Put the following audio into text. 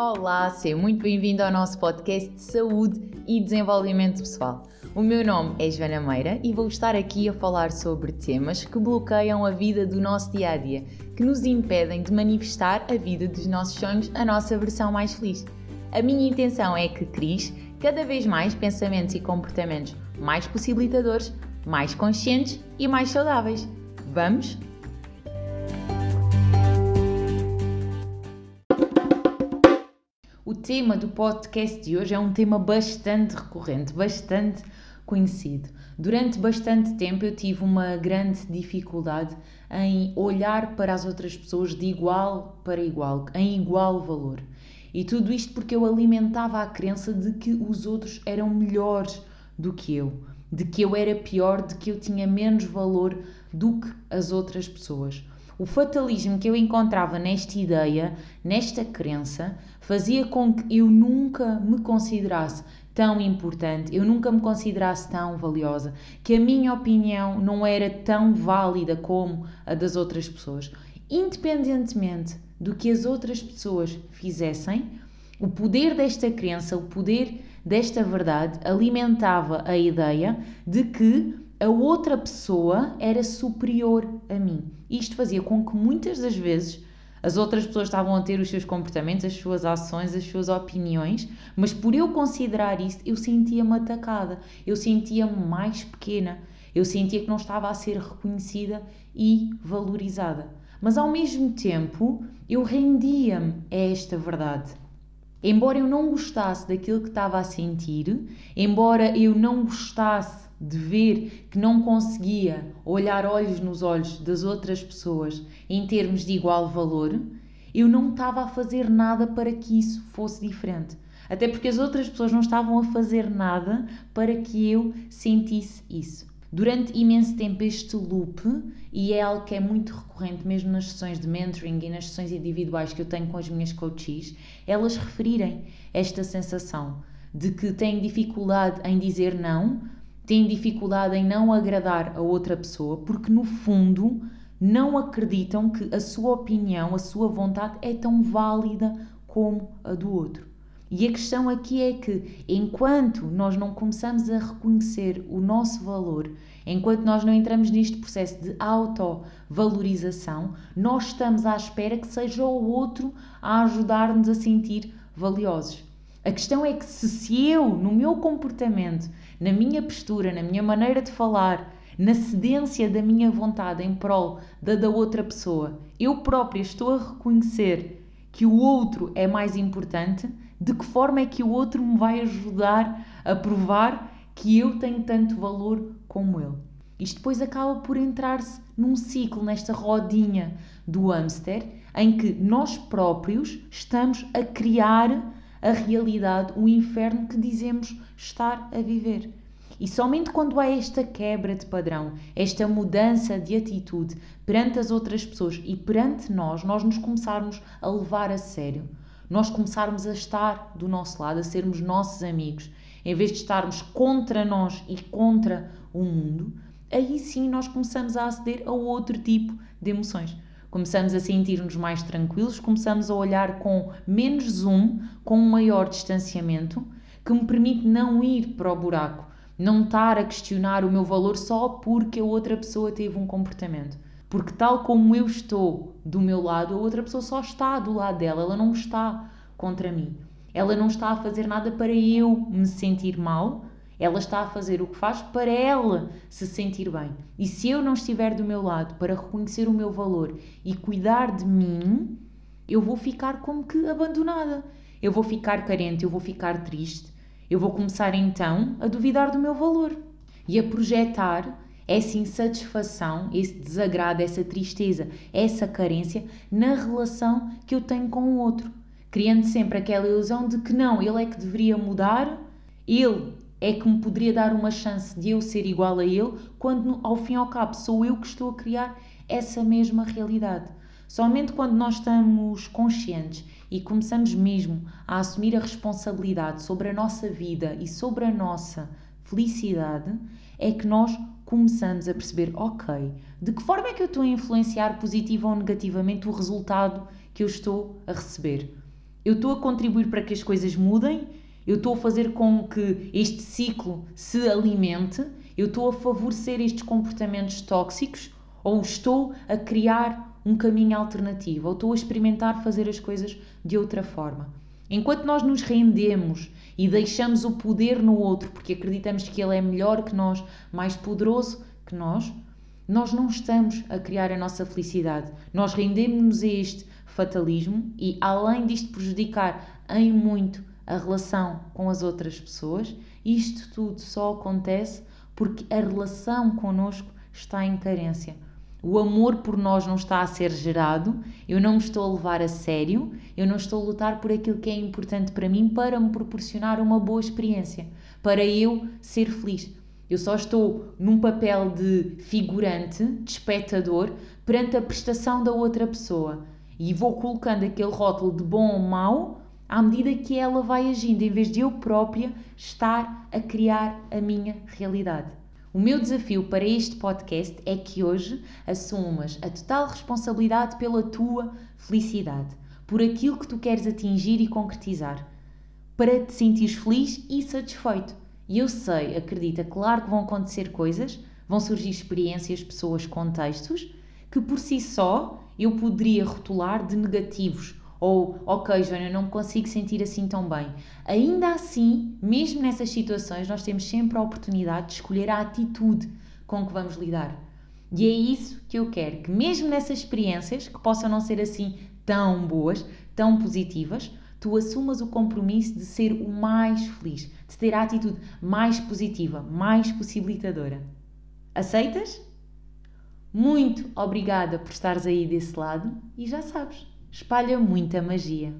Olá, seja muito bem-vindo ao nosso podcast de saúde e desenvolvimento pessoal. O meu nome é Joana Meira e vou estar aqui a falar sobre temas que bloqueiam a vida do nosso dia a dia, que nos impedem de manifestar a vida dos nossos sonhos, a nossa versão mais feliz. A minha intenção é que cries cada vez mais pensamentos e comportamentos mais possibilitadores, mais conscientes e mais saudáveis. Vamos? Tema do podcast de hoje é um tema bastante recorrente, bastante conhecido. Durante bastante tempo eu tive uma grande dificuldade em olhar para as outras pessoas de igual para igual, em igual valor. E tudo isto porque eu alimentava a crença de que os outros eram melhores do que eu, de que eu era pior, de que eu tinha menos valor do que as outras pessoas. O fatalismo que eu encontrava nesta ideia, nesta crença, fazia com que eu nunca me considerasse tão importante, eu nunca me considerasse tão valiosa, que a minha opinião não era tão válida como a das outras pessoas. Independentemente do que as outras pessoas fizessem, o poder desta crença, o poder desta verdade alimentava a ideia de que a outra pessoa era superior a mim. Isto fazia com que muitas das vezes as outras pessoas estavam a ter os seus comportamentos, as suas ações, as suas opiniões, mas por eu considerar isso, eu sentia-me atacada, eu sentia-me mais pequena, eu sentia que não estava a ser reconhecida e valorizada. Mas ao mesmo tempo, eu rendia-me a esta verdade. Embora eu não gostasse daquilo que estava a sentir, embora eu não gostasse de ver que não conseguia olhar olhos nos olhos das outras pessoas em termos de igual valor, eu não estava a fazer nada para que isso fosse diferente. Até porque as outras pessoas não estavam a fazer nada para que eu sentisse isso. Durante imenso tempo, este loop, e é algo que é muito recorrente mesmo nas sessões de mentoring e nas sessões individuais que eu tenho com as minhas coaches, elas referirem esta sensação de que têm dificuldade em dizer não têm dificuldade em não agradar a outra pessoa porque, no fundo, não acreditam que a sua opinião, a sua vontade é tão válida como a do outro. E a questão aqui é que, enquanto nós não começamos a reconhecer o nosso valor, enquanto nós não entramos neste processo de autovalorização, nós estamos à espera que seja o outro a ajudar-nos a sentir valiosos. A questão é que se, se eu, no meu comportamento, na minha postura, na minha maneira de falar, na cedência da minha vontade em prol da da outra pessoa, eu própria estou a reconhecer que o outro é mais importante, de que forma é que o outro me vai ajudar a provar que eu tenho tanto valor como ele? Isto depois acaba por entrar-se num ciclo, nesta rodinha do hamster, em que nós próprios estamos a criar a realidade, o inferno que dizemos estar a viver. E somente quando há esta quebra de padrão, esta mudança de atitude perante as outras pessoas e perante nós, nós nos começarmos a levar a sério, nós começarmos a estar do nosso lado, a sermos nossos amigos, em vez de estarmos contra nós e contra o mundo, aí sim nós começamos a aceder a outro tipo de emoções. Começamos a sentir-nos mais tranquilos, começamos a olhar com menos zoom, com um maior distanciamento, que me permite não ir para o buraco, não estar a questionar o meu valor só porque a outra pessoa teve um comportamento. Porque, tal como eu estou do meu lado, a outra pessoa só está do lado dela, ela não está contra mim. Ela não está a fazer nada para eu me sentir mal, ela está a fazer o que faz para ela se sentir bem. E se eu não estiver do meu lado para reconhecer o meu valor e cuidar de mim, eu vou ficar como que abandonada. Eu vou ficar carente, eu vou ficar triste. Eu vou começar então a duvidar do meu valor e a projetar essa insatisfação, esse desagrado, essa tristeza, essa carência na relação que eu tenho com o outro, criando sempre aquela ilusão de que não, ele é que deveria mudar, ele é que me poderia dar uma chance de eu ser igual a ele, quando ao fim e ao cabo sou eu que estou a criar essa mesma realidade. Somente quando nós estamos conscientes e começamos mesmo a assumir a responsabilidade sobre a nossa vida e sobre a nossa felicidade, é que nós começamos a perceber, ok, de que forma é que eu estou a influenciar positiva ou negativamente o resultado que eu estou a receber? Eu estou a contribuir para que as coisas mudem, eu estou a fazer com que este ciclo se alimente, eu estou a favorecer estes comportamentos tóxicos ou estou a criar um caminho alternativo, ou estou a experimentar fazer as coisas de outra forma. Enquanto nós nos rendemos e deixamos o poder no outro porque acreditamos que ele é melhor que nós, mais poderoso que nós, nós não estamos a criar a nossa felicidade. Nós rendemos-nos a este fatalismo e, além disto prejudicar em muito a relação com as outras pessoas, isto tudo só acontece porque a relação connosco está em carência. O amor por nós não está a ser gerado, eu não me estou a levar a sério, eu não estou a lutar por aquilo que é importante para mim para me proporcionar uma boa experiência, para eu ser feliz. Eu só estou num papel de figurante, de espectador, perante a prestação da outra pessoa. E vou colocando aquele rótulo de bom ou mau à medida que ela vai agindo, em vez de eu própria estar a criar a minha realidade. O meu desafio para este podcast é que hoje assumas a total responsabilidade pela tua felicidade, por aquilo que tu queres atingir e concretizar, para te sentir feliz e satisfeito. E eu sei, acredita, claro que vão acontecer coisas, vão surgir experiências, pessoas, contextos que por si só eu poderia rotular de negativos ou, ok, Joana, não me consigo sentir assim tão bem. Ainda assim, mesmo nessas situações, nós temos sempre a oportunidade de escolher a atitude com que vamos lidar. E é isso que eu quero, que mesmo nessas experiências, que possam não ser assim tão boas, tão positivas, tu assumas o compromisso de ser o mais feliz, de ter a atitude mais positiva, mais possibilitadora. Aceitas? Muito obrigada por estares aí desse lado e já sabes, espalha muita magia.